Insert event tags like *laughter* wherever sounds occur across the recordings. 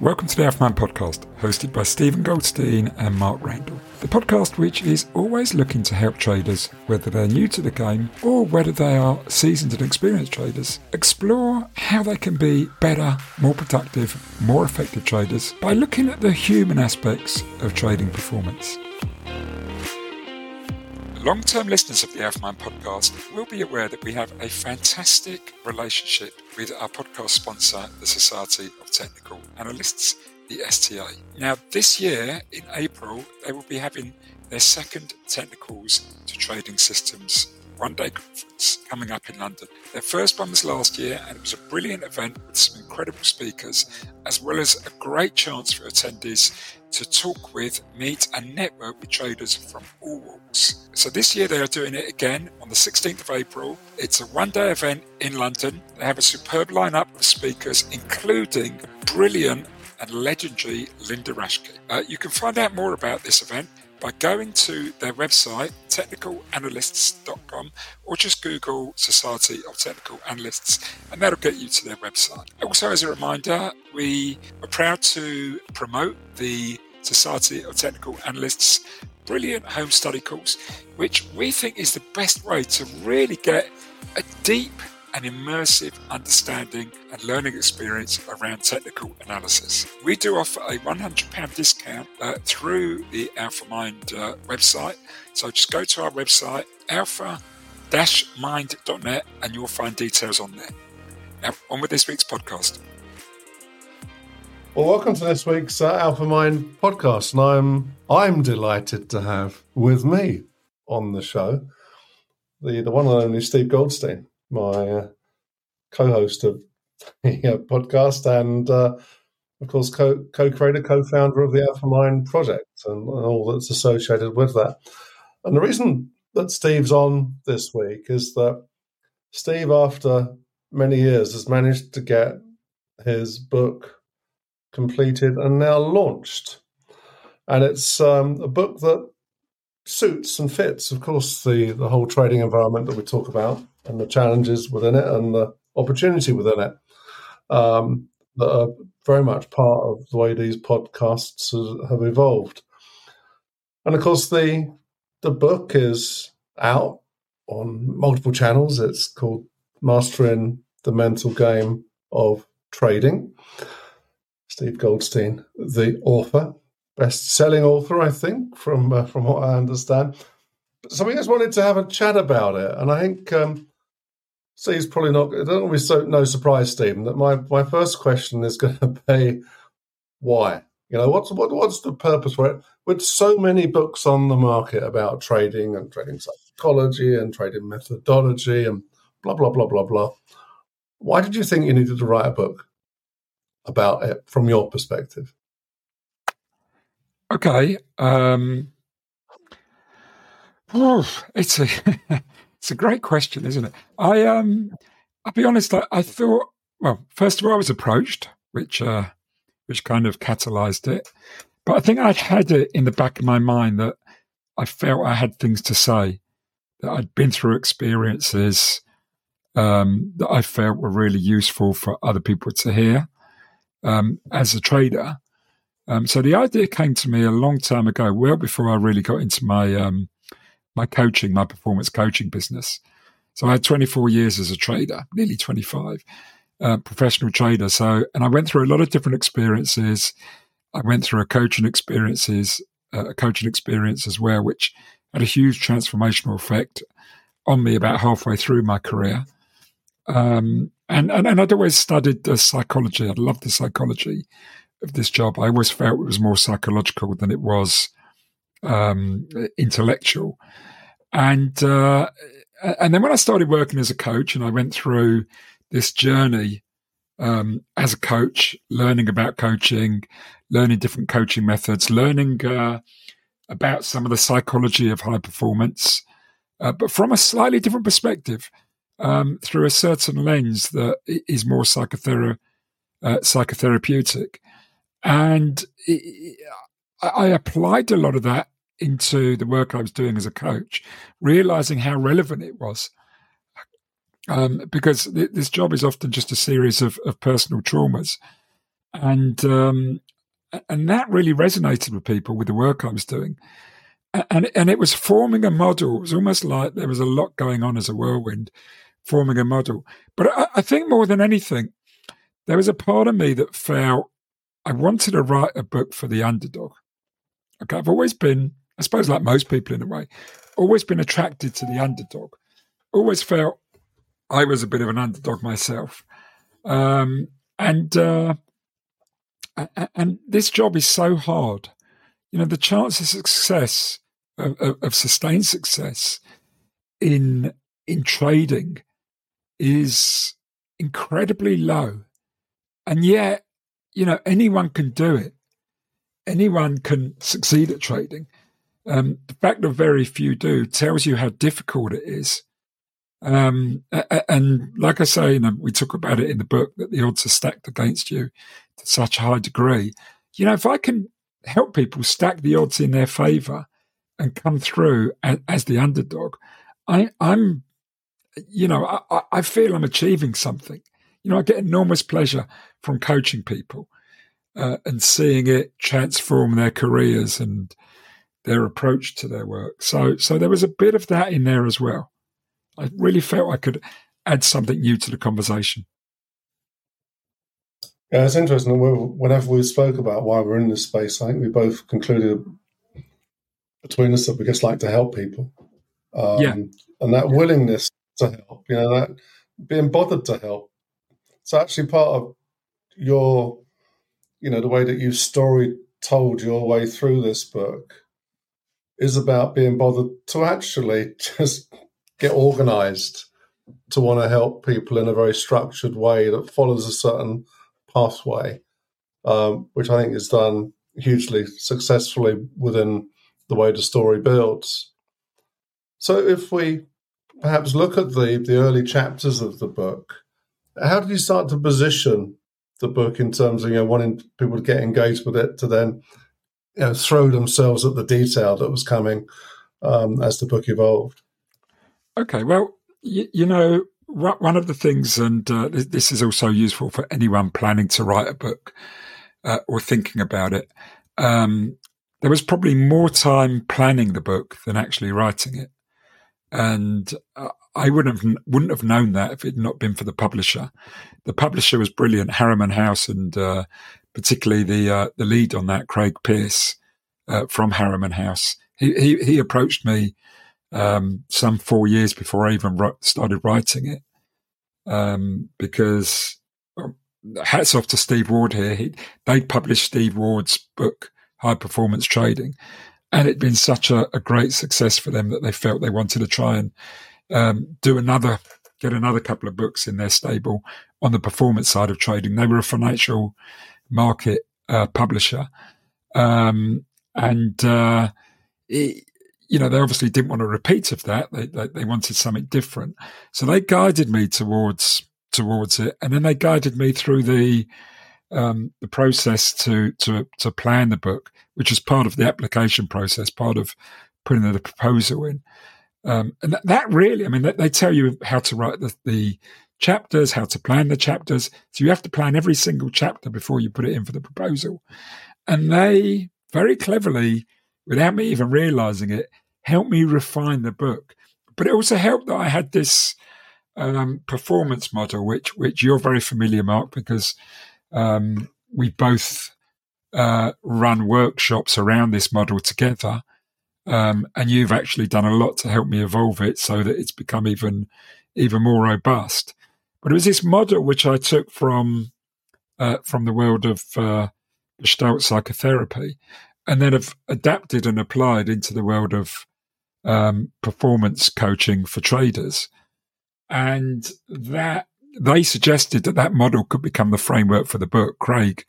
Welcome to the Alpha podcast, hosted by Steven Goldstein and Mark Randall. The podcast which is always looking to help traders, whether they're new to the game or whether they are seasoned and experienced traders, explore how they can be better, more productive, more effective traders by looking at the human aspects of trading performance. Long term listeners of the Alpha podcast will be aware that we have a fantastic relationship with our podcast sponsor, the Society of Technical Analysts, the STA. Now, this year in April, they will be having their second Technicals to Trading Systems one day conference coming up in London. Their first one was last year, and it was a brilliant event with some incredible speakers, as well as a great chance for attendees to talk with, meet, and network with traders from all walks. So this year they are doing it again on the 16th of April. It's a one day event in London. They have a superb lineup of speakers, including brilliant and legendary Linda Raschke. Uh, you can find out more about this event by going to their website, technicalanalysts.com, or just Google Society of Technical Analysts, and that'll get you to their website. Also, as a reminder, we are proud to promote the Society of Technical Analysts brilliant home study course, which we think is the best way to really get a deep and immersive understanding and learning experience around technical analysis. We do offer a £100 discount uh, through the AlphaMind uh, website. So just go to our website, alpha-mind.net, and you'll find details on there. Now, on with this week's podcast. Well, welcome to this week's uh, Alpha Mind podcast, and I'm I'm delighted to have with me on the show the the one and only Steve Goldstein, my uh, co-host of *laughs* the uh, podcast, and uh, of course co co-creator, co-founder of the Alpha Mind project, and, and all that's associated with that. And the reason that Steve's on this week is that Steve, after many years, has managed to get his book completed and now launched. And it's um, a book that suits and fits, of course, the, the whole trading environment that we talk about and the challenges within it and the opportunity within it um, that are very much part of the way these podcasts have evolved. And of course, the the book is out on multiple channels. It's called Mastering the Mental Game of Trading. Steve Goldstein, the author, best-selling author, I think, from uh, from what I understand. So we just wanted to have a chat about it, and I think um, Steve's probably not. It don't be so no surprise, Steven, that my my first question is going *laughs* to be why. You know, what's what, what's the purpose for it? With so many books on the market about trading and trading psychology and trading methodology and blah blah blah blah blah. Why did you think you needed to write a book? About it from your perspective? Okay. Um, it's a *laughs* it's a great question, isn't it? I um, I'll be honest. I, I thought, well, first of all, I was approached, which uh, which kind of catalyzed it. But I think I'd had it in the back of my mind that I felt I had things to say, that I'd been through experiences um, that I felt were really useful for other people to hear um, as a trader. Um, so the idea came to me a long time ago, well before I really got into my um, my coaching, my performance coaching business. So I had 24 years as a trader, nearly 25, uh, professional trader. So and I went through a lot of different experiences. I went through a coaching experiences, uh, a coaching experience as well, which had a huge transformational effect on me about halfway through my career. Um, and, and, and I'd always studied the psychology. I loved the psychology of this job. I always felt it was more psychological than it was um, intellectual. And uh, and then when I started working as a coach, and I went through this journey um, as a coach, learning about coaching, learning different coaching methods, learning uh, about some of the psychology of high performance, uh, but from a slightly different perspective um, through a certain lens that is more psychothera- uh, psychotherapeutic. And it, I applied a lot of that into the work I was doing as a coach, realizing how relevant it was. Um, because th- this job is often just a series of, of personal traumas. and um, and that really resonated with people with the work I was doing, and and it was forming a model. It was almost like there was a lot going on as a whirlwind, forming a model. But I, I think more than anything, there was a part of me that felt I wanted to write a book for the underdog. Okay, I've always been, I suppose, like most people in a way, always been attracted to the underdog. Always felt I was a bit of an underdog myself, um, and uh, and this job is so hard. You know, the chance of success, of, of, sustained success in in trading, is incredibly low, and yet, you know, anyone can do it. Anyone can succeed at trading. Um, the fact that very few do tells you how difficult it is. Um, and like I say, you know, we talk about it in the book that the odds are stacked against you to such a high degree. You know, if I can help people stack the odds in their favor and come through as, as the underdog, I, am you know, I, I feel I'm achieving something. You know, I get enormous pleasure from coaching people uh, and seeing it transform their careers and their approach to their work. So, so there was a bit of that in there as well. I really felt I could add something new to the conversation. Yeah, it's interesting. Whenever we spoke about why we're in this space, I think we both concluded between us that we just like to help people. Um, yeah. And that willingness to help, you know, that being bothered to help. It's actually part of your, you know, the way that you've story told your way through this book is about being bothered to actually *laughs* just get organized to want to help people in a very structured way that follows a certain pathway, um, which I think is done hugely successfully within the way the story builds. So if we perhaps look at the, the early chapters of the book, how did you start to position the book in terms of you know wanting people to get engaged with it to then you know throw themselves at the detail that was coming um, as the book evolved? Okay, well, you, you know, one of the things, and uh, this is also useful for anyone planning to write a book uh, or thinking about it. Um, there was probably more time planning the book than actually writing it, and uh, I wouldn't have wouldn't have known that if it had not been for the publisher. The publisher was brilliant, Harriman House, and uh, particularly the uh, the lead on that, Craig Pearce uh, from Harriman House. He, he, he approached me um, some four years before I even wrote, started writing it. Um, because hats off to Steve Ward here. He, they published Steve Ward's book, High Performance Trading, and it'd been such a, a great success for them that they felt they wanted to try and um, do another, get another couple of books in their stable on the performance side of trading. They were a financial market uh, publisher. Um, and uh, it, you know, they obviously didn't want a repeat of that. They, they, they wanted something different. So they guided me towards towards it, and then they guided me through the um, the process to to to plan the book, which is part of the application process, part of putting the proposal in. Um, and that, that, really, I mean, they, tell you how to write the, the chapters, how to plan the chapters. So you have to plan every single chapter before you put it in for the proposal. And they very cleverly without me even realizing it, helped me refine the book. But it also helped that I had this um, performance model, which which you're very familiar, Mark, because um, we both uh, run workshops around this model together. Um, and you've actually done a lot to help me evolve it so that it's become even even more robust. But it was this model which I took from uh, from the world of uh, Gestalt psychotherapy, and then have adapted and applied into the world of um, performance coaching for traders. And that they suggested that that model could become the framework for the book. Craig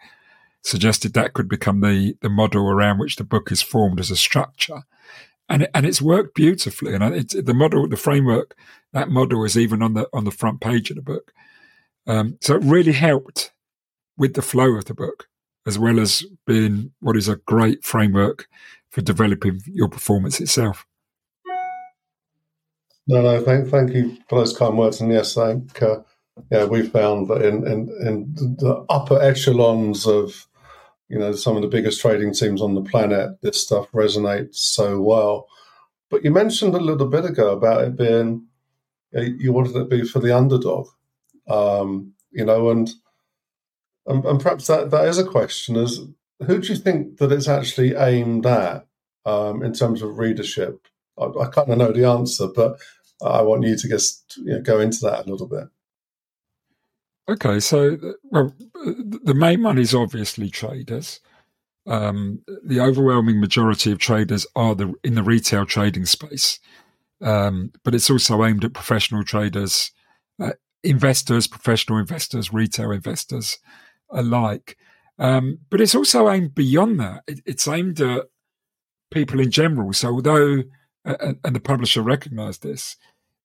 suggested that could become the the model around which the book is formed as a structure, and and it's worked beautifully. And it's the model, the framework, that model is even on the on the front page of the book. Um, so it really helped with the flow of the book as well as being what is a great framework for developing your performance itself. No, no, thank, thank you for those kind words. And yes, I think uh, yeah, we found that in, in, in the upper echelons of you know some of the biggest trading teams on the planet, this stuff resonates so well. But you mentioned a little bit ago about it being you wanted it to be for the underdog, um, you know, and, and and perhaps that that is a question: is who do you think that it's actually aimed at um, in terms of readership? I, I kind of know the answer, but I want you to just you know, go into that a little bit. Okay, so well, the main one is obviously traders. Um, the overwhelming majority of traders are the, in the retail trading space, um, but it's also aimed at professional traders, uh, investors, professional investors, retail investors alike. Um, but it's also aimed beyond that. It, it's aimed at people in general. So although, uh, and the publisher recognised this,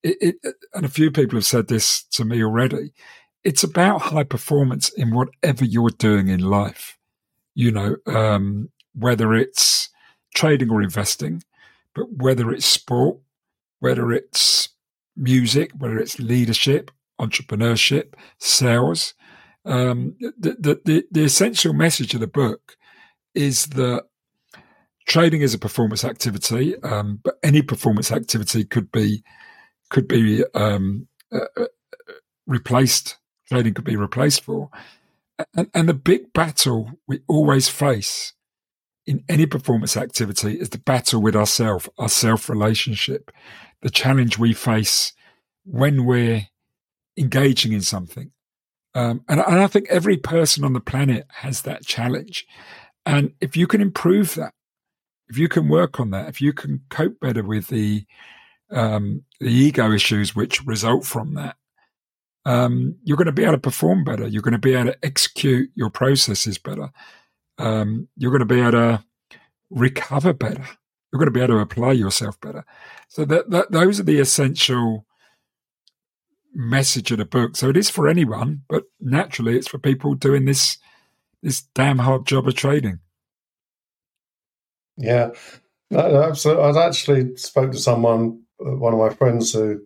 it, it, and a few people have said this to me already it's about high performance in whatever you're doing in life. You know, um, whether it's trading or investing, but whether it's sport, whether it's music, whether it's leadership, entrepreneurship, sales. Um, the, the, the, the essential message of the book is that trading is a performance activity, um, but any performance activity could be could be um, uh, uh replaced trading could be replaced for. And, and the big battle we always face in any performance activity is the battle with ourself, our self relationship, the challenge we face when we're engaging in something. Um, and, and I think every person on the planet has that challenge. And if you can improve that, if you can work on that, if you can cope better with the um, the ego issues which result from that, um, you're going to be able to perform better. You're going to be able to execute your processes better. Um, you're going to be able to recover better. You're going to be able to apply yourself better. So that, that those are the essential message of the book. So it is for anyone, but naturally, it's for people doing this this damn hard job of trading. Yeah, no, no, absolutely. I actually spoke to someone, uh, one of my friends who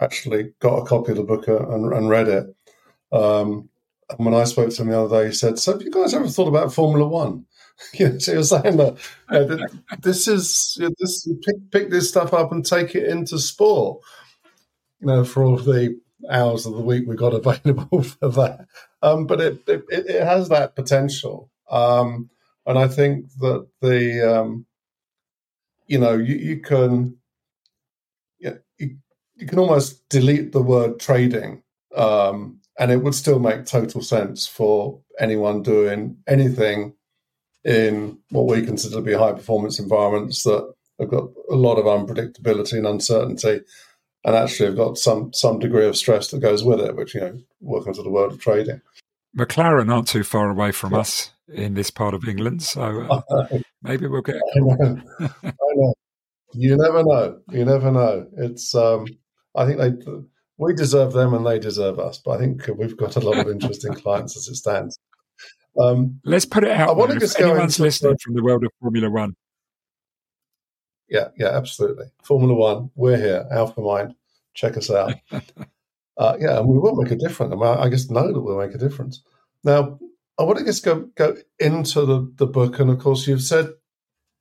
actually got a copy of the book and, and read it. Um, and when I spoke to him the other day, he said, "So, have you guys ever thought about Formula One?" *laughs* you know, so he was saying that uh, this is you know, this pick, pick this stuff up and take it into sport. You know, for all the hours of the week we got available *laughs* for that. Um, but it, it, it has that potential, um, and I think that the um, you know you, you can you can almost delete the word trading, um, and it would still make total sense for anyone doing anything in what we consider to be high performance environments that have got a lot of unpredictability and uncertainty, and actually have got some some degree of stress that goes with it, which you know, welcome to the world of trading. McLaren aren't too far away from yeah. us in this part of England, so uh, *laughs* maybe we'll get. I know. *laughs* I know. You never know. You never know. It's um, I think they we deserve them and they deserve us. But I think we've got a lot of interesting *laughs* clients as it stands. Um, Let's put it out. I want to just go. anyone's listening from the world of Formula One. Yeah, yeah, absolutely. Formula One, we're here. Alpha Mind, check us out. *laughs* uh, yeah, and we will make a difference. I, mean, I just know that we'll make a difference. Now, I want to just go go into the, the book, and of course, you've said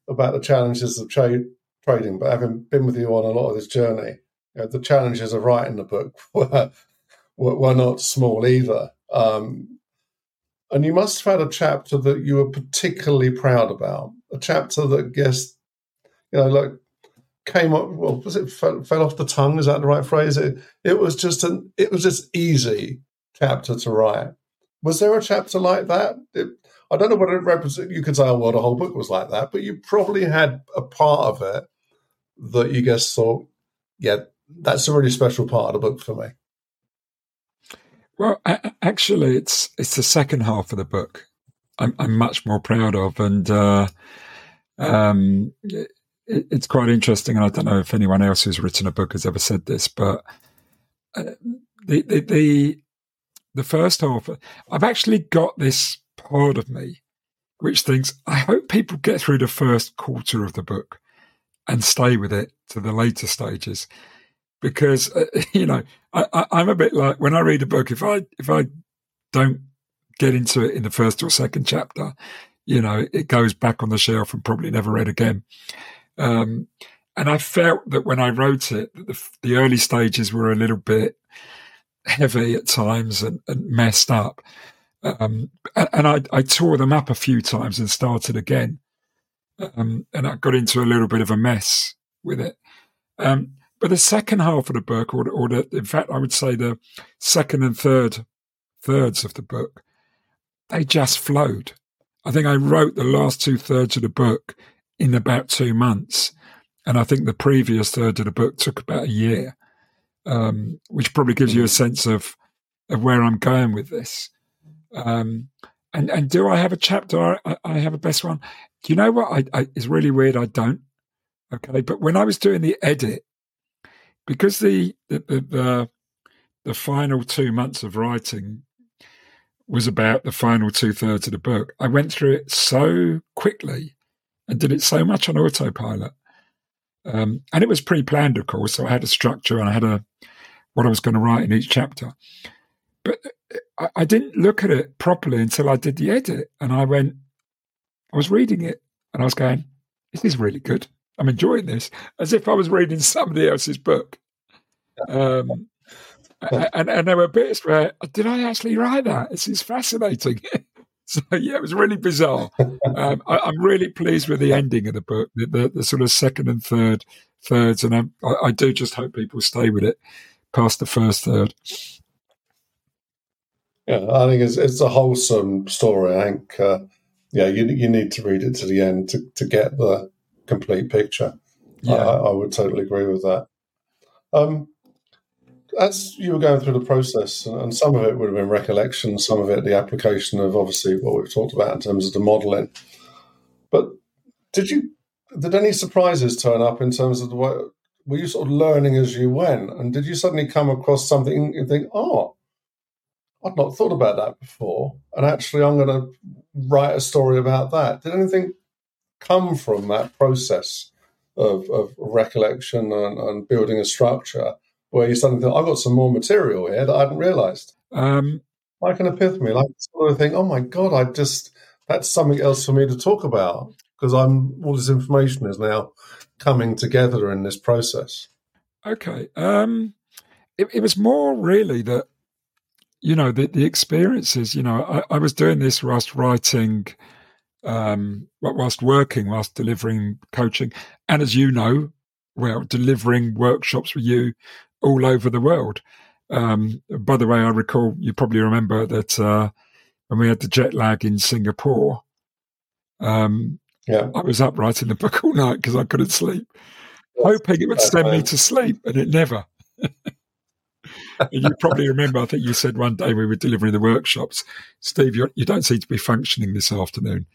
about the challenges of trade trading, but having been with you on a lot of this journey, you know, the challenges of writing the book *laughs* were, were, not small either. Um, and you must have had a chapter that you were particularly proud about, a chapter that guess, you know, like came up. Well, was it fell, fell, off the tongue? Is that the right phrase? It it was just an it was just easy chapter to write. Was there a chapter like that? It, I don't know what it represents. You could say, oh, well, the whole book was like that, but you probably had a part of it that you guess thought, yeah, that's a really special part of the book for me. Well, actually, it's it's the second half of the book. I'm, I'm much more proud of, and uh, um, it, it's quite interesting. And I don't know if anyone else who's written a book has ever said this, but uh, the, the the the first half, I've actually got this part of me which thinks I hope people get through the first quarter of the book and stay with it to the later stages because uh, *laughs* you know I, I'm a bit like when I read a book. If I if I don't get into it in the first or second chapter, you know, it goes back on the shelf and probably never read again. Um, and I felt that when I wrote it, the, the, early stages were a little bit heavy at times and, and messed up. Um, and I, I, tore them up a few times and started again. Um, and I got into a little bit of a mess with it. Um, but the second half of the book, or, or the, in fact, I would say the second and third thirds of the book, they just flowed. I think I wrote the last two thirds of the book in about two months. And I think the previous third of the book took about a year, um, which probably gives you a sense of, of where I'm going with this. Um, and, and do I have a chapter? I, I have a best one. Do you know what? I, I, it's really weird. I don't. Okay. But when I was doing the edit, because the, the, the, the, final two months of writing was about the final two thirds of the book. I went through it so quickly and did it so much on autopilot. Um, and it was pre planned, of course. So I had a structure and I had a what I was going to write in each chapter. But I, I didn't look at it properly until I did the edit. And I went, I was reading it and I was going, this is really good. I'm enjoying this as if I was reading somebody else's book. Um, and, and there were bits where did I actually write that? This is fascinating. *laughs* so yeah, it was really bizarre. Um, I, am really pleased with the ending of the book, the, the, the sort of second and third thirds, and I, I, do just hope people stay with it past the first third. Yeah, I think it's it's a wholesome story. I think uh, yeah, you you need to read it to the end to, to get the complete picture. Yeah, I, I would totally agree with that. Um, as you were going through the process, and some of it would have been recollection, some of it the application of obviously what we've talked about in terms of the modelling. But did you did any surprises turn up in terms of the way? Were you sort of learning as you went, and did you suddenly come across something and think, "Oh, I'd not thought about that before," and actually, I'm going to write a story about that? Did anything come from that process of, of recollection and, and building a structure? where you suddenly think, I've got some more material here that I hadn't realized. Um, like an epiphany, like sort of think, oh my God, I just, that's something else for me to talk about because I'm, all this information is now coming together in this process. Okay. Um, it, it was more really that, you know, the, the experiences, you know, I, I was doing this whilst writing, um, whilst working, whilst delivering coaching. And as you know, well, delivering workshops with you all over the world. Um, by the way, I recall you probably remember that uh, when we had the jet lag in Singapore, um, yeah. I was up writing the book *laughs* all night because I couldn't sleep, yes. hoping it would send me to sleep, and it never. *laughs* you probably remember, I think you said one day we were delivering the workshops, Steve, you do not seem to be functioning this afternoon.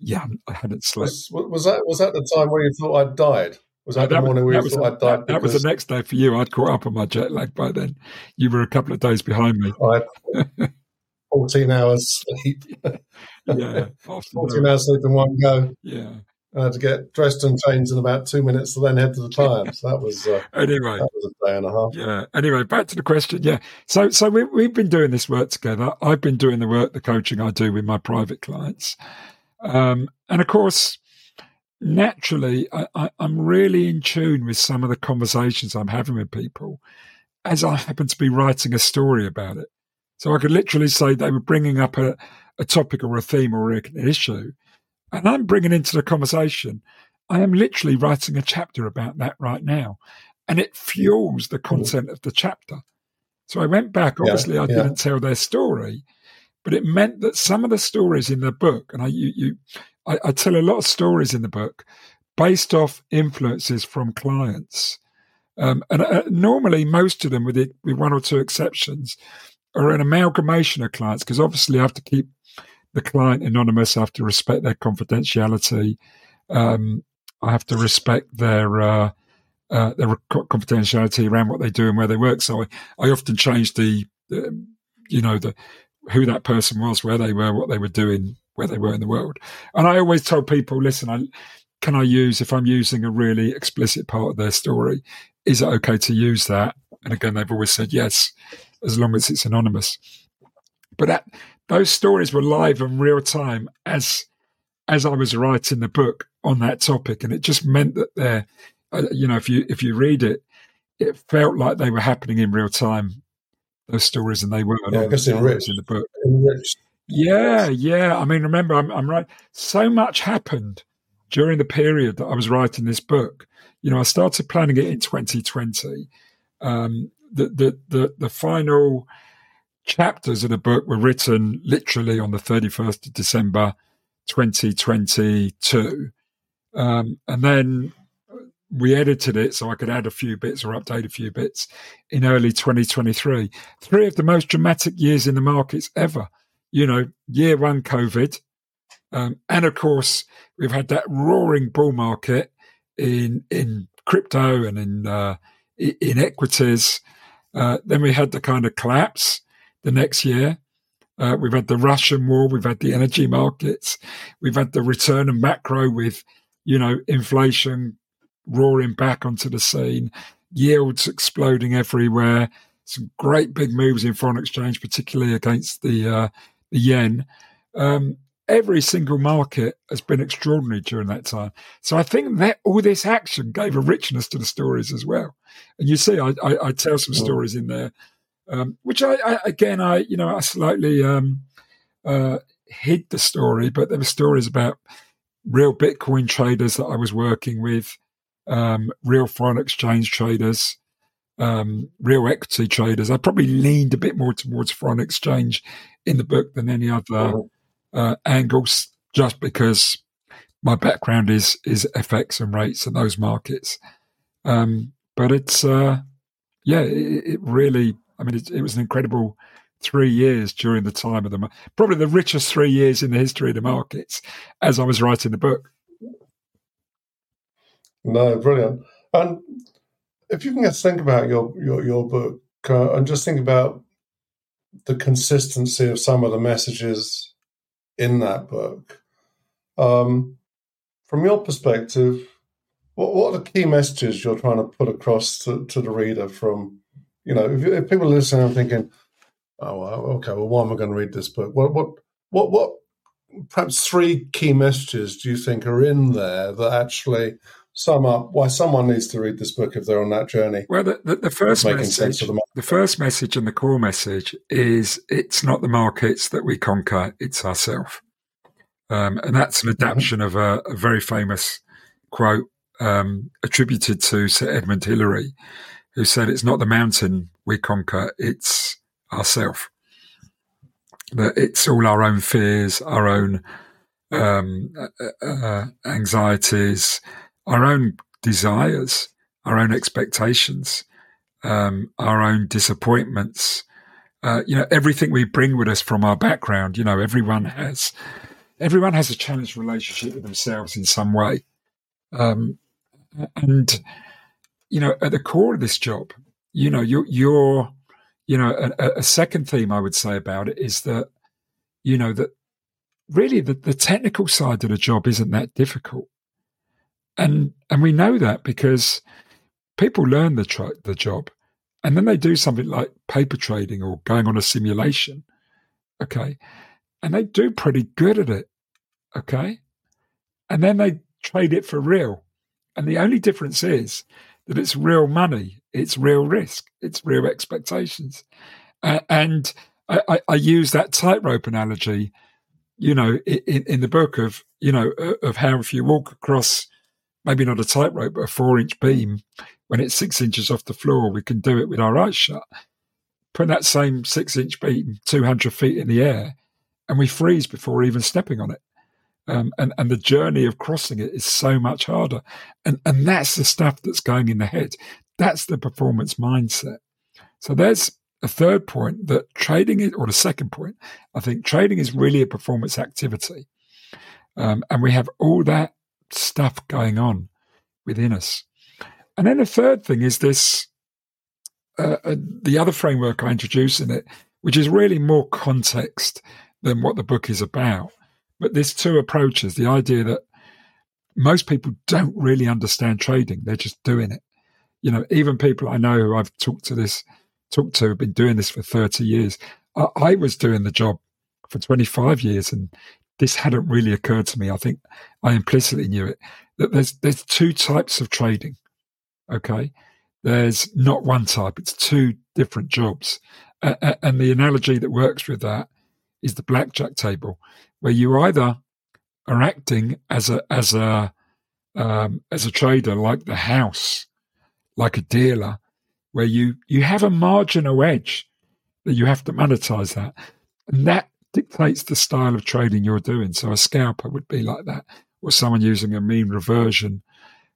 Yeah, I hadn't slept. Was, was that was that the time where you thought I'd died? Was that, that the morning we that was, I died? That, that was the next day for you. I'd caught up on my jet lag by then. You were a couple of days behind me. I had *laughs* 14 hours sleep. *laughs* yeah. 14 hours sleep in one go. Yeah. I had to get dressed and changed in about two minutes to then head to the client. So that was uh, *laughs* anyway. That was a day and a half. Yeah. Anyway, back to the question. Yeah. So so we, we've been doing this work together. I've been doing the work, the coaching I do with my private clients, um, and of course, naturally, I, am really in tune with some of the conversations I'm having with people as I happen to be writing a story about it. So I could literally say they were bringing up a, a topic or a theme or an issue, and I'm bringing into the conversation. I am literally writing a chapter about that right now, and it fuels the content of the chapter. So I went back. Obviously, yeah, I yeah. didn't tell their story, but it meant that some of the stories in the book, and I you, you I, I tell a lot of stories in the book based off influences from clients. Um, and uh, normally, most of them, with it, with one or two exceptions, are an amalgamation of clients because obviously I have to keep the client anonymous. I have to respect their confidentiality. Um, I have to respect their uh, uh, their confidentiality around what they do and where they work. So I, I often change the, the, you know, the who that person was, where they were, what they were doing, where they were in the world. And I always told people, listen, I, can I use, if I'm using a really explicit part of their story, is it okay to use that? And again, they've always said yes, as long as it's anonymous. But that, those stories were live and real time as as I was writing the book on that topic, and it just meant that there, uh, you know, if you if you read it, it felt like they were happening in real time. Those stories, and they were. Yeah, I guess enriched in the book. Enriched. Yeah, yeah. I mean, remember, I'm, I'm right. So much happened during the period that I was writing this book. You know, I started planning it in 2020. Um, the, the the the final chapters of the book were written literally on the 31st of December 2022. Um, and then we edited it so I could add a few bits or update a few bits in early 2023. Three of the most dramatic years in the markets ever. You know, year one COVID. Um, and of course, we've had that roaring bull market in in crypto and in uh, in equities. Uh, then we had the kind of collapse the next year. Uh, we've had the Russian war, we've had the energy markets, we've had the return of macro with, you know, inflation roaring back onto the scene, yields exploding everywhere, some great big moves in foreign exchange, particularly against the uh, the yen. Um, every single market has been extraordinary during that time. So I think that all this action gave a richness to the stories as well. And you see, I, I, I tell some stories in there um, which I, I, again I you know I slightly um, uh, hid the story, but there were stories about real Bitcoin traders that I was working with, um, real foreign exchange traders, um, real equity traders. I probably leaned a bit more towards foreign exchange in the book than any other uh, angles, just because my background is is FX and rates and those markets. Um, but it's uh, yeah, it, it really I mean, it, it was an incredible three years during the time of the probably the richest three years in the history of the markets as I was writing the book. No, brilliant. And if you can just think about your your, your book uh, and just think about the consistency of some of the messages in that book, um, from your perspective, what, what are the key messages you're trying to put across to, to the reader from you know, if, if people are listening and thinking, "Oh, okay, well, why am I going to read this book?" What, what, what, what? Perhaps three key messages do you think are in there that actually sum up why someone needs to read this book if they're on that journey? Well, the, the, the first message, the, the first message, and the core message is: it's not the markets that we conquer; it's ourselves. Um, and that's an adaptation mm-hmm. of a, a, very famous quote um, attributed to Sir Edmund Hillary, who said it's not the mountain we conquer, it's ourselves." That it's all our own fears, our own um, uh, uh, anxieties, our own desires, our own expectations, um, our own disappointments. Uh, you know, everything we bring with us from our background. You know, everyone has everyone has a challenged relationship with themselves in some way, um, and you know, at the core of this job, you know, you're, you're you know, a, a, second theme I would say about it is that, you know, that really the, the technical side of the job isn't that difficult. And, and we know that because people learn the, the job and then they do something like paper trading or going on a simulation. Okay. And they do pretty good at it. Okay. And then they trade it for real. And the only difference is that it's real money, it's real risk, it's real expectations. Uh, and I, I, I, use that tightrope analogy, you know, in, in the book of, you know, of how if you walk across maybe not a tightrope, but a four inch beam, when it's six inches off the floor, we can do it with our eyes shut. Put that same six inch beam 200 feet in the air, and we freeze before even stepping on it. Um, and, and the journey of crossing it is so much harder. And, and that's the stuff that's going in the head. That's the performance mindset. So there's a third point that trading is, or the second point, I think trading is really a performance activity. Um, and we have all that stuff going on within us. And then the third thing is this uh, uh, the other framework I introduce in it, which is really more context than what the book is about. But there's two approaches. The idea that most people don't really understand trading; they're just doing it. You know, even people I know who I've talked to this, talked to, have been doing this for 30 years. I, I was doing the job for 25 years and this hadn't really occurred to me. I think I implicitly knew it that there's, there's two types of trading. Okay. There's not one type. It's two different jobs. Uh, and the analogy that works with that is the blackjack table where you either are acting as a, as a, um, as a trader, like the house, like a dealer, where you you have a marginal edge that you have to monetize that, and that dictates the style of trading you're doing. So a scalper would be like that, or someone using a mean reversion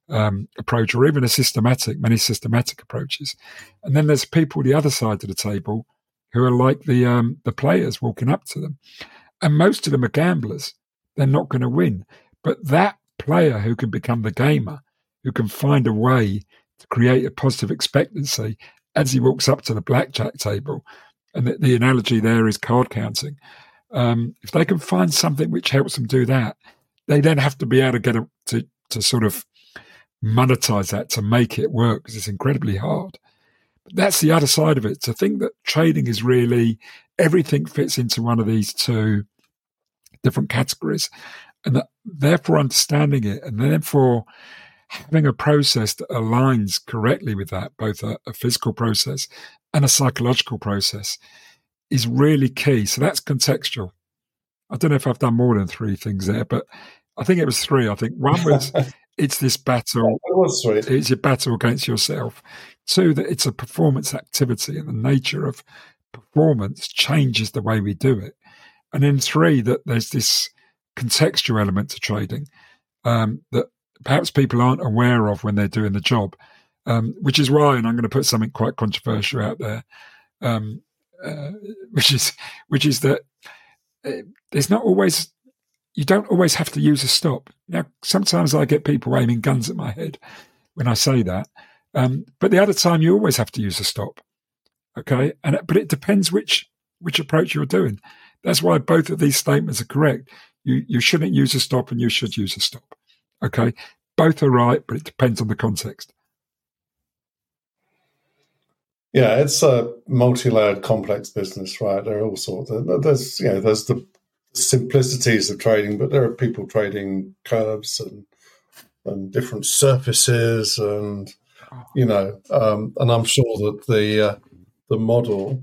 um, approach, or even a systematic, many systematic approaches. And then there's people the other side of the table who are like the um, the players walking up to them, and most of them are gamblers. They're not going to win, but that player who can become the gamer, who can find a way to create a positive expectancy as he walks up to the blackjack table. And the, the analogy there is card counting. Um, if they can find something which helps them do that, they then have to be able to get a, to to sort of monetize that to make it work because it's incredibly hard. But that's the other side of it. To think that trading is really everything fits into one of these two different categories, and that therefore understanding it and therefore having a process that aligns correctly with that, both a, a, physical process and a psychological process, is really key. So that's contextual. I don't know if I've done more than three things there, but I think it was three. I think one was *laughs* it's this battle. It was three. It's a battle against yourself. Two, that it's a performance activity and the nature of performance changes the way we do it. And then three, that there's this contextual element to trading um, that perhaps people aren't aware of when they're doing the job, um, which is why, and I'm going to put something quite controversial out there, um, uh, which is which is that uh, there's not always you don't always have to use a stop. Now, sometimes I get people aiming guns at my head when I say that, um, but the other time you always have to use a stop. Okay, and but it depends which which approach you're doing. That's why both of these statements are correct. You you shouldn't use a stop, and you should use a stop. Okay, both are right, but it depends on the context. Yeah, it's a multi-layered, complex business, right? There are all sorts. Of, there's you know there's the simplicities of trading, but there are people trading curves and and different surfaces, and you know, um, and I'm sure that the uh, the model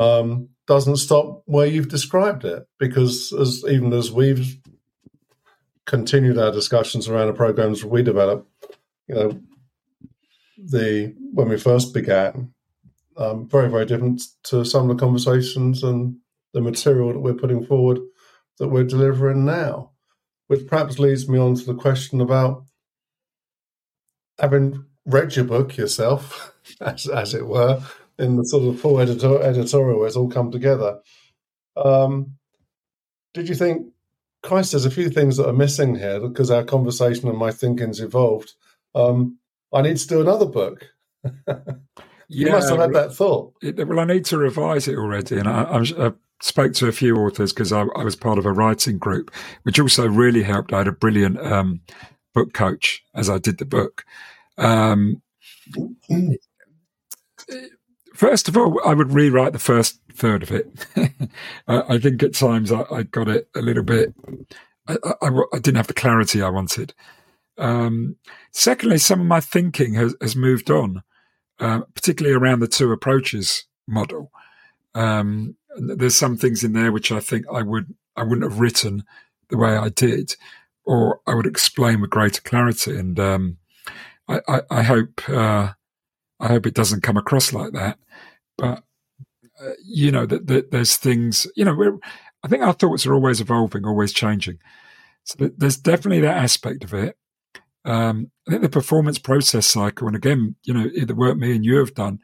um, doesn't stop where you've described it, because as even as we've continued our discussions around the programs we develop, you know, the when we first began, um, very very different to some of the conversations and the material that we're putting forward that we're delivering now, which perhaps leads me on to the question about having read your book yourself, *laughs* as, as it were, in the sort of full editor, editorial where it's all come together. Um, did you think Christ, there's a few things that are missing here because our conversation and my thinking's evolved. Um, I need to do another book. you yeah, must have had that thought. It, well, I need to revise it already, and I, I, I spoke to a few authors because I, I, was part of a writing group, which also really helped. I had a brilliant um, book coach as I did the book. Um, first of all, I would rewrite the first third of it. *laughs* I think at times I, I, got it a little bit. I, I, I didn't have the clarity I wanted. Um, secondly, some of my thinking has, has moved on, uh, particularly around the two approaches model. Um, there's some things in there which I think I would I wouldn't have written the way I did, or I would explain with greater clarity. And um, I, I, I, hope uh, I hope it doesn't come across like that. But uh, you know that, that there's things you know I think our thoughts are always evolving, always changing. So there's definitely that aspect of it. Um, I think the performance process cycle, and again, you know, the work me and you have done,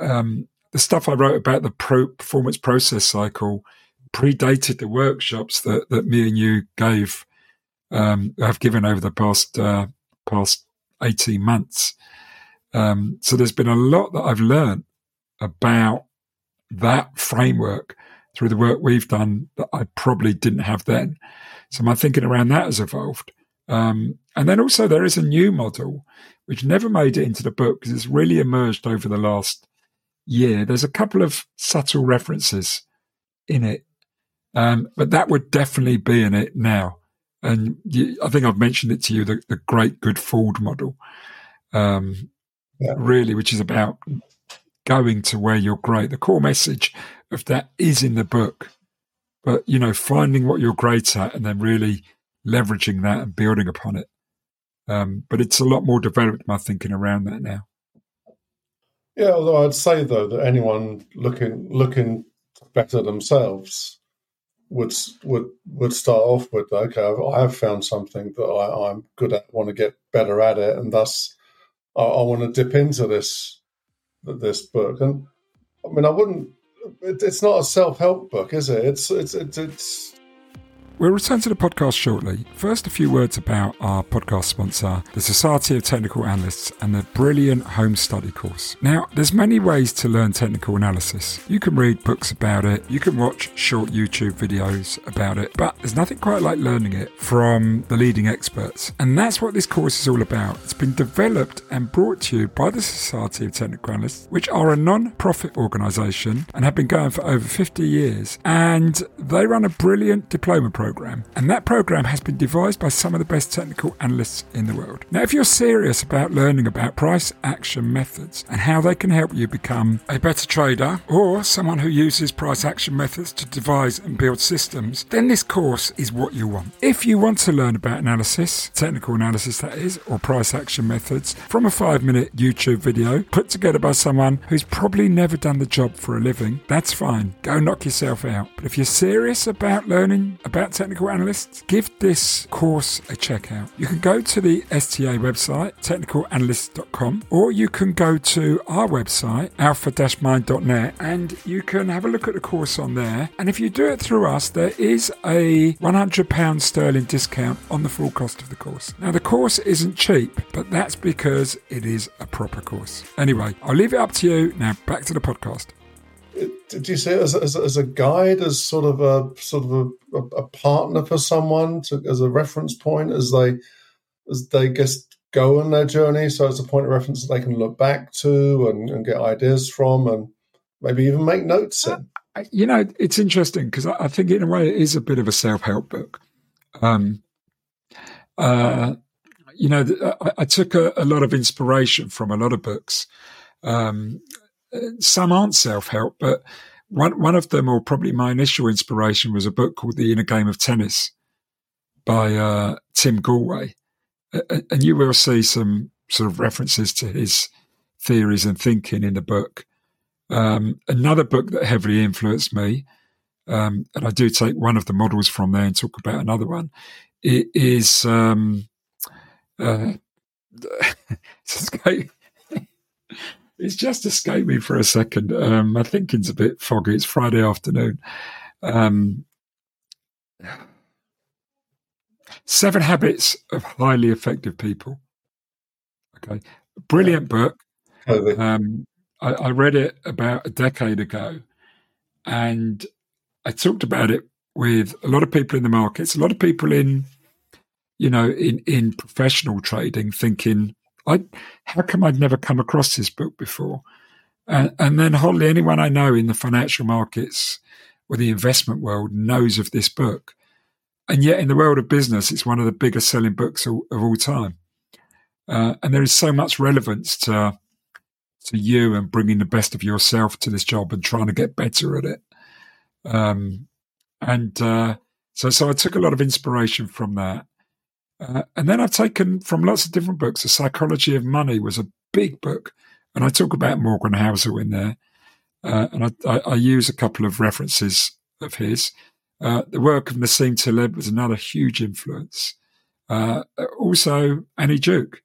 um, the stuff I wrote about the pro performance process cycle predated the workshops that, that me and you gave, um, have given over the past uh, past eighteen months. Um, so there's been a lot that I've learned about that framework through the work we've done that I probably didn't have then. So my thinking around that has evolved. Um, and then also there is a new model which never made it into the book because it's really emerged over the last year. There's a couple of subtle references in it, um, but that would definitely be in it now. And you, I think I've mentioned it to you, the, the great good fooled model, um, yeah. really, which is about going to where you're great. The core message of that is in the book, but you know, finding what you're great at and then really leveraging that and building upon it. Um, but it's a lot more developed, my thinking around that now. Yeah, although I'd say though that anyone looking looking better themselves would would would start off with okay, I've, I have found something that I, am good at, want to get better at it, and thus I, I want to dip into this this book. And I mean, I wouldn't. It, it's not a self help book, is it? It's it's it's, it's We'll return to the podcast shortly. First, a few words about our podcast sponsor, the Society of Technical Analysts, and their brilliant home study course. Now, there's many ways to learn technical analysis. You can read books about it, you can watch short YouTube videos about it, but there's nothing quite like learning it from the leading experts. And that's what this course is all about. It's been developed and brought to you by the Society of Technical Analysts, which are a non-profit organisation and have been going for over 50 years. And they run a brilliant diploma program program, and that program has been devised by some of the best technical analysts in the world. Now, if you're serious about learning about price action methods and how they can help you become a better trader or someone who uses price action methods to devise and build systems, then this course is what you want. If you want to learn about analysis, technical analysis that is, or price action methods from a five minute YouTube video put together by someone who's probably never done the job for a living, that's fine. Go knock yourself out. But if you're serious about learning about technical analysts, give this course a check out. You can go to the STA website, technicalanalyst.com, or you can go to our website, alpha-mind.net, and you can have a look at the course on there. And if you do it through us, there is a £100 sterling discount on the full cost of the course. Now, the course isn't cheap, but that's because it is a proper course. Anyway, I'll leave it up to you. Now, back to the podcast did you see it as, as, as, a guide, as sort of a sort of a, a, partner for someone to, as a reference point as they as they just go on their journey? So it's a point of reference that they can look back to and, and get ideas from, and maybe even make notes in. You know, it's interesting because I, I, think in a way it is a bit of a self help book. Um, uh, you know, I, I took a, a, lot of inspiration from a lot of books. Um, some aren't self help, but one one of them, or probably my initial inspiration, was a book called The Inner Game of Tennis by uh, Tim Gallwey, and you will see some sort of references to his theories and thinking in the book. Um, another book that heavily influenced me, um, and I do take one of the models from there and talk about another one, it is um, uh, *laughs* it's just escaped me for a second. Um, my thinking's a bit foggy. It's Friday afternoon. Um, Seven Habits of Highly Effective People. Okay, brilliant book. Um, I, I read it about a decade ago, and I talked about it with a lot of people in the markets, a lot of people in, you know, in in professional trading, thinking I, how come I'd never come across this book before? And then hardly anyone I know in the financial markets or the investment world knows of this book. And yet, in the world of business, it's one of the biggest selling books of, of all time. Uh, and there is so much relevance to to you and bringing the best of yourself to this job and trying to get better at it. Um, and uh, so, so I took a lot of inspiration from that. Uh, and then I've taken from lots of different books. The Psychology of Money was a big book, and I talk about Morgan Housel in there. Uh, and I, I, I, use a couple of references of his. Uh, the work of Nassim Taleb was another huge influence. Uh, also, Annie Duke,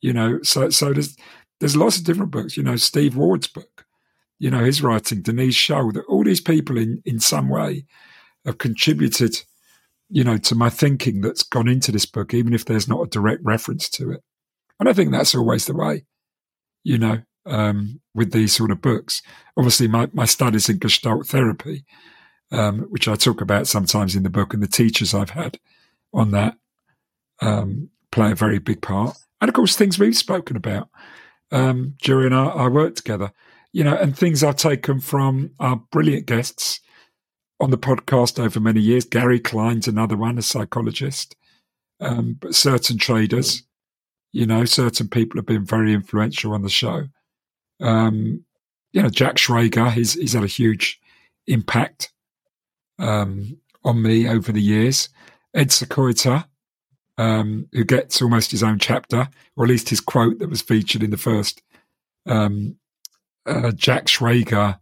you know. So, so there's there's lots of different books. You know, Steve Ward's book, you know, his writing, Denise Shull. That all these people in in some way have contributed you know, to my thinking that's gone into this book, even if there's not a direct reference to it. And I think that's always the way, you know, um, with these sort of books. Obviously, my, my studies in Gestalt therapy, um, which I talk about sometimes in the book, and the teachers I've had on that, um, play a very big part. And of course, things we've spoken about um, our work together, you know, and things I've taken from our brilliant guests on the podcast over many years. Gary Klein's another one, a psychologist. Um, but certain traders, you know, certain people have been very influential on the show. Um, you know, Jack Schwager, he's, he's had a huge impact um, on me over the years. Ed Seykota, um, who gets almost his own chapter, or at least his quote that was featured in the first um, uh, Jack Schwager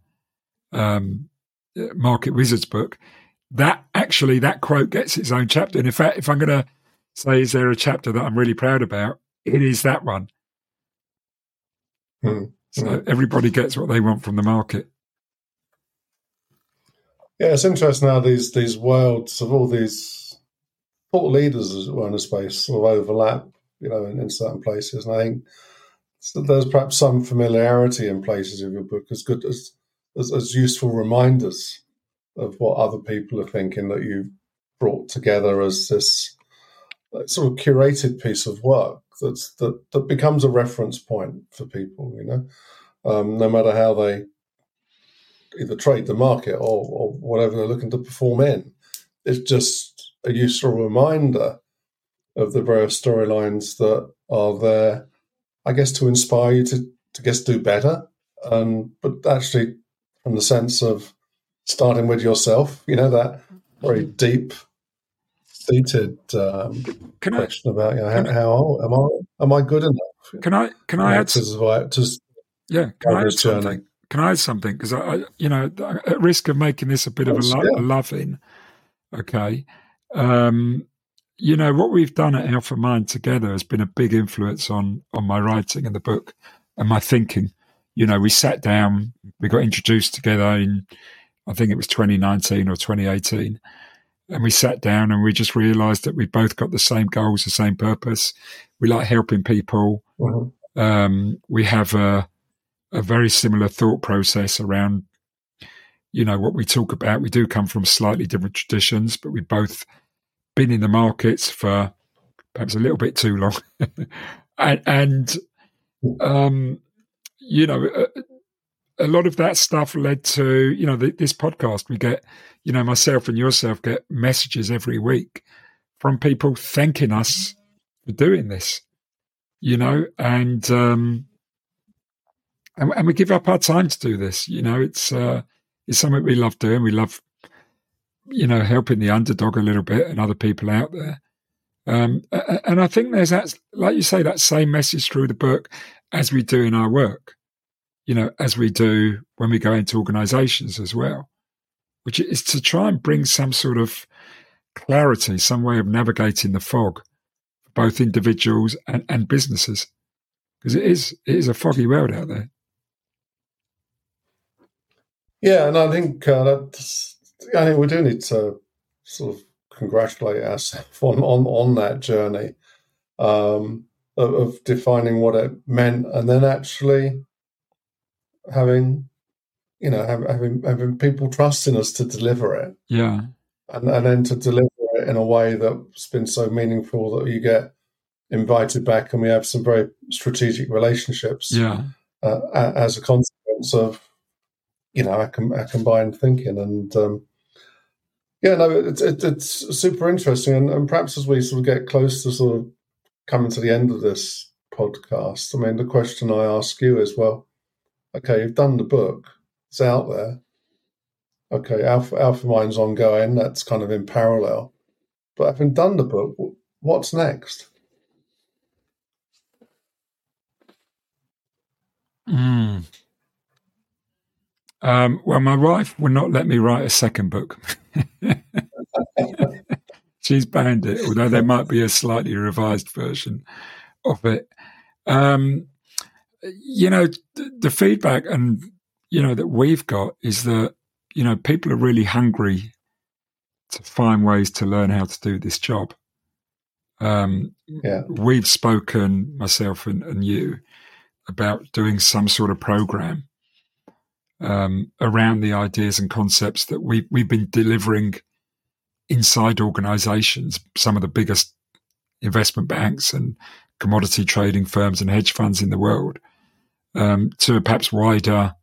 um, Market Wizards book. That actually, that quote gets its own chapter. And in fact, if I'm going to say, is there a chapter that I'm really proud about? It is that one. Hmm. So hmm. everybody gets what they want from the market. Yeah, it's interesting how these these worlds of all these thought leaders, as it were, in a space sort of overlap, you know, in, in certain places. And I think there's perhaps some familiarity in places of your book as good as, as, as useful reminders of what other people are thinking that you've brought together as this sort of curated piece of work that's that that becomes a reference point for people. You know, um, no matter how they either trade the market or, or whatever they're looking to perform in. It's just a useful reminder of the various storylines that are there, I guess, to inspire you to, to guess do better. Um, but actually, from the sense of starting with yourself, you know, that very deep seated um, can question I, about you know, how, how, am I am I good enough? Can I can I add to, to yeah? Can I add something? Can I add something? Because I, I, you know, at risk of making this a bit of, of a, lo- yeah. a loving, okay. Um, you know what we've done at Alpha Mind together has been a big influence on on my writing and the book and my thinking. You know, we sat down, we got introduced together in, I think it was 2019 or 2018, and we sat down and we just realised that we both got the same goals, the same purpose. We like helping people. Mm-hmm. Um, we have a a very similar thought process around, you know, what we talk about. We do come from slightly different traditions, but we've both been in the markets for perhaps a little bit too long. *laughs* and, and um, you know, a, a, lot of that stuff led to, you know, the, this podcast. We get, you know, myself and yourself get messages every week from people thanking us for doing this, you know, and, um, and, and, we give up our time to do this. You know, it's uh, it's something we love doing. We love, you know, helping the underdog a little bit and other people out there. Um, and I think there's that, like you say, that same message through the book as we do in our work. You know, as we do when we go into organisations as well, which is to try and bring some sort of clarity, some way of navigating the fog for both individuals and, and businesses, because it is it is a foggy world out there. Yeah, and I think uh, that I think we do need to sort of congratulate ourselves *laughs* on on, on that journey um, of, of, defining what it meant, and then actually having you know having having people trusting us to deliver it. Yeah, and and then to deliver it in a way that's been so meaningful that you get invited back, and we have some very strategic relationships. Yeah, uh, as a consequence of you know our, com- our combined thinking and um, yeah no it's it, it's super interesting and, and, perhaps as we sort of get close to sort of coming to the end of this podcast i mean the question i ask you is well okay you've done the book it's out there okay alpha, alpha mind's ongoing that's kind of in parallel but having done the book what's next mm. Um, well, my wife would not let me write a second book. *laughs* She's banned it, although there might be a slightly revised version of it. Um, you know, the feedback and you know that we've got is that you know people are really hungry to find ways to learn how to do this job. Um, yeah. We've spoken, myself and, and you, about doing some sort of program um, around the ideas and concepts that we, we've been delivering inside organizations, some of the biggest investment banks and commodity trading firms and hedge funds in the world um, to a perhaps wider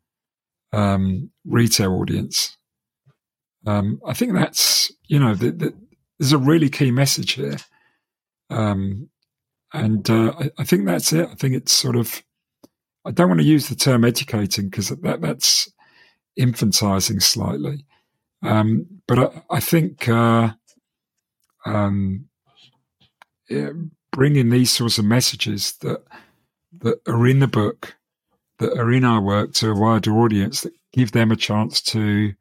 um, retail audience. Um, I think that's you know the, the, there's a really key message here, um, and uh, I, I, think that's it. I think it's sort of I don't want to use the term educating because that that's infantizing slightly, um, but I, I think uh, um, bringing these sorts of messages that that are in the book that are in our work to a wider audience that give them a chance to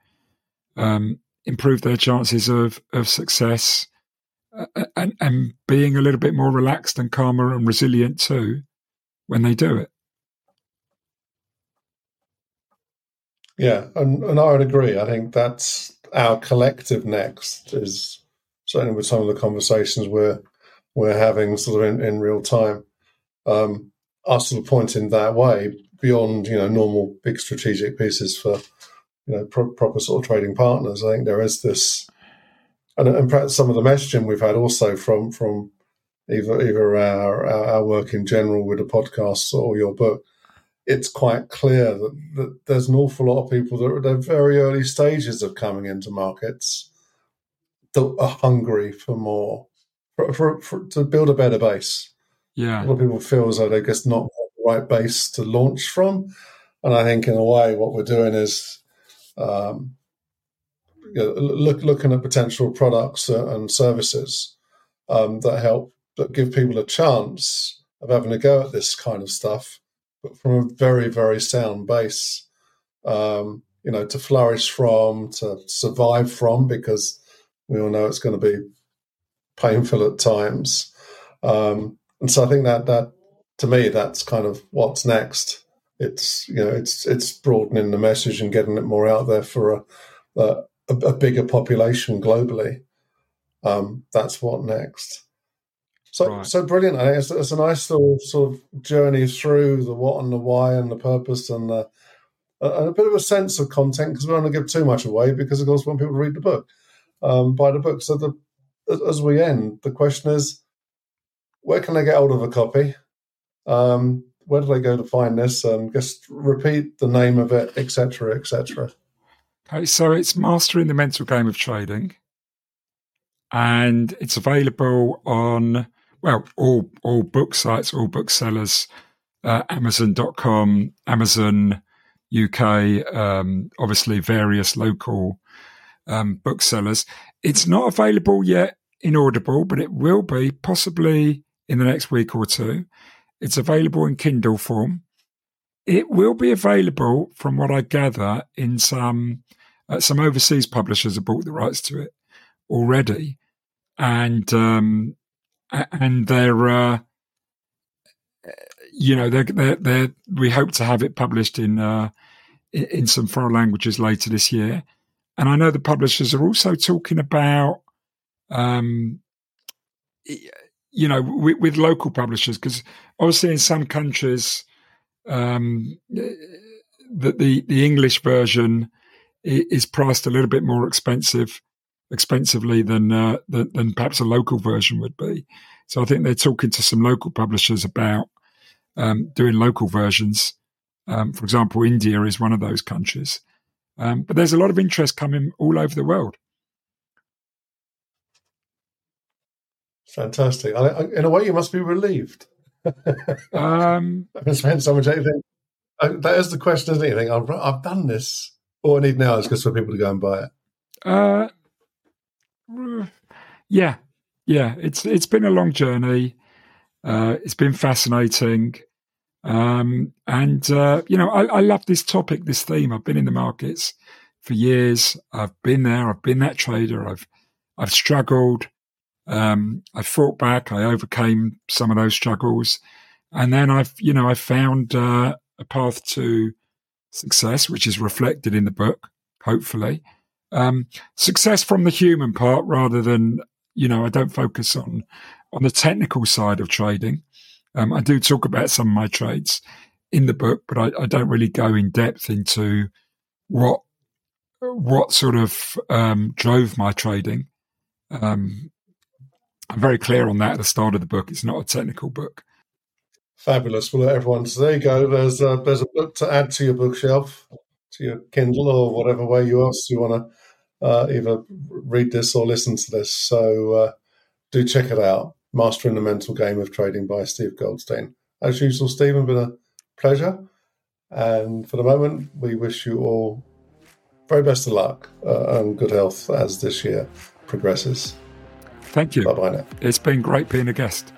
um, improve their chances of of success uh, and, and being a little bit more relaxed and calmer and resilient too when they do it. Yeah, and, and I would agree. I think that's our collective next is certainly with some of the conversations we're we're having sort of in, in real time. Um, us sort of pointing that way beyond you know normal big strategic pieces for you know pro- proper sort of trading partners. I think there is this, and, and perhaps some of the messaging we've had also from from either either our, our work in general with the podcast or your book. It's quite clear that, that there's an awful lot of people that are at the very early stages of coming into markets that are hungry for more, for, for, for to build a better base. Yeah, a lot of people feel as though they're just not the right base to launch from. And I think, in a way, what we're doing is um, you know, look, looking at potential products and services um, that help that give people a chance of having a go at this kind of stuff, but from a very, very sound base. Um, you know, to flourish from, to survive from, because we all know it's going to be painful at times. Um, and so I think that that to me, that's kind of what's next. It's you know, it's it's broadening the message and getting it more out there for a a, a bigger population globally. Um, that's what next. So right. so brilliant. I think it's, it's, a nice little sort of journey through the what and the why and the purpose and the, and a bit of a sense of content because we don't want to give too much away because of course we want people to read the book, um, buy the book. So the as we end, the question is, where can I get hold of a copy? Um, where do they go to find this? Um, just repeat the name of it, etc., etc. Okay, so it's Mastering the Mental Game of Trading, and it's available on well all all book sites, all booksellers, uh, Amazon.com, Amazon UK, um, obviously various local um, booksellers. It's not available yet in Audible, but it will be possibly in the next week or two. It's available in Kindle form. It will be available, from what I gather, in some uh, some overseas publishers have bought the rights to it already, and um, and they're uh, you know they're, they're, they're, we hope to have it published in uh, in some foreign languages later this year, and I know the publishers are also talking about um, you know, with, with local publishers, because obviously in some countries, um, the, the, the English version is priced a little bit more expensive, expensively than, uh, than, than perhaps a local version would be. So I think they're talking to some local publishers about um, doing local versions. Um, for example, India is one of those countries. Um, but there's a lot of interest coming all over the world. Fantastic. I, I, in a way, you must be relieved. *laughs* um, I've spent so much. Anything. that is the question, isn't it? You think I've, I've done this. All I need now is just for people to go and buy it. Uh, yeah, yeah. It's it's been a long journey. Uh, it's been fascinating, um, and uh, you know, I, I love this topic, this theme. I've been in the markets for years. I've been there. I've been that trader. I've I've struggled. Um, I fought back. I overcame some of those struggles, and then I've, you know, I found uh, a path to success, which is reflected in the book. Hopefully, um, success from the human part rather than, you know, I don't focus on on the technical side of trading. Um, I do talk about some of my trades in the book, but I, I don't really go in depth into what what sort of um, drove my trading. Um, I'm very clear on that at the start of the book. It's not a technical book. Fabulous. Well, everyone, so there you go. There's a, there's a book to add to your bookshelf, to your Kindle, or whatever way you else you want to uh, either read this or listen to this. So uh, do check it out. Mastering the Mental Game of Trading by Steve Goldstein. As usual, Steven, been a pleasure. And for the moment, we wish you all very best of luck uh, and good health as this year progresses. Thank you. Bye bye now. It's been great being a guest.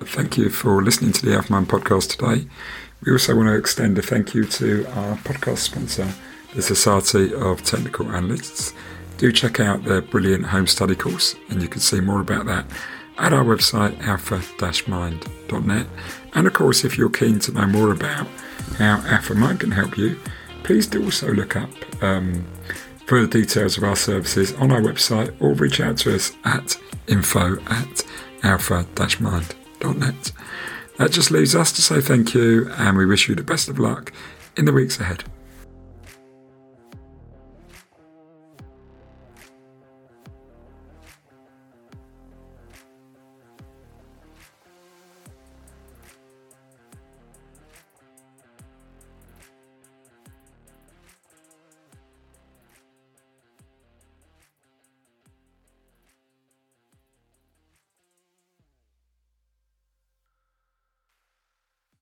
Thank you for listening to the Alpha podcast today. We also want to extend a thank you to our podcast sponsor, the Society of Technical Analysts. Do check out their brilliant home study course, and you can see more about that at our website, alpha-mind.net. And of course, if you're keen to know more about how Alpha Mind can help you, please do also look up um, further details of our services on our website or reach out to us at info at alpha-mind.net. That just leaves us to say thank you and we wish you the best of luck in the weeks ahead.